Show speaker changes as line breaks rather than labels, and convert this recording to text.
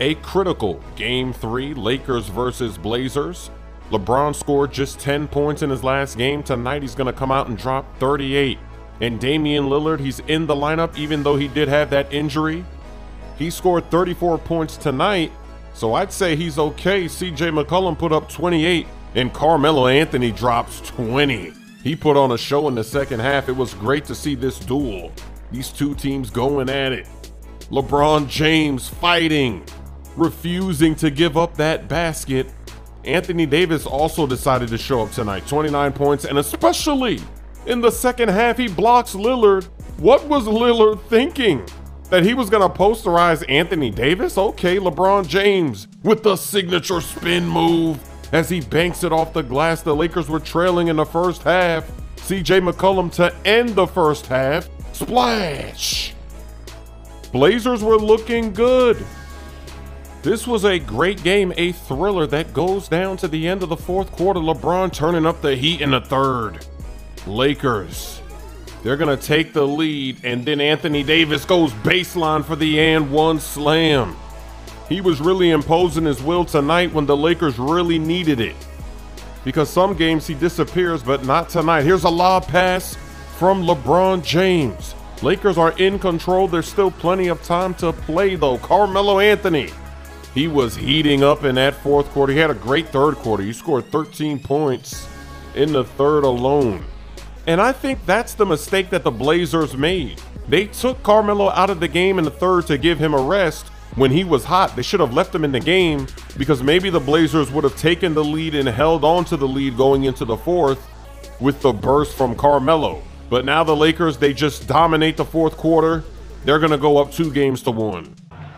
A critical Game 3 Lakers versus Blazers. LeBron scored just 10 points in his last game. Tonight he's going to come out and drop 38. And Damian Lillard, he's in the lineup even though he did have that injury. He scored 34 points tonight, so I'd say he's okay. CJ McCollum put up 28 and Carmelo Anthony drops 20. He put on a show in the second half. It was great to see this duel. These two teams going at it. LeBron James fighting refusing to give up that basket. Anthony Davis also decided to show up tonight, 29 points, and especially in the second half, he blocks Lillard. What was Lillard thinking? That he was going to posterize Anthony Davis? Okay, LeBron James with the signature spin move as he banks it off the glass. The Lakers were trailing in the first half. CJ McCollum to end the first half. Splash! Blazers were looking good. This was a great game, a thriller that goes down to the end of the fourth quarter. LeBron turning up the heat in the third. Lakers, they're going to take the lead, and then Anthony Davis goes baseline for the and one slam. He was really imposing his will tonight when the Lakers really needed it. Because some games he disappears, but not tonight. Here's a lob pass from LeBron James. Lakers are in control. There's still plenty of time to play, though. Carmelo Anthony he was heating up in that fourth quarter. He had a great third quarter. He scored 13 points in the third alone. And I think that's the mistake that the Blazers made. They took Carmelo out of the game in the third to give him a rest when he was hot. They should have left him in the game because maybe the Blazers would have taken the lead and held on to the lead going into the fourth with the burst from Carmelo. But now the Lakers, they just dominate the fourth quarter. They're going to go up two games to one.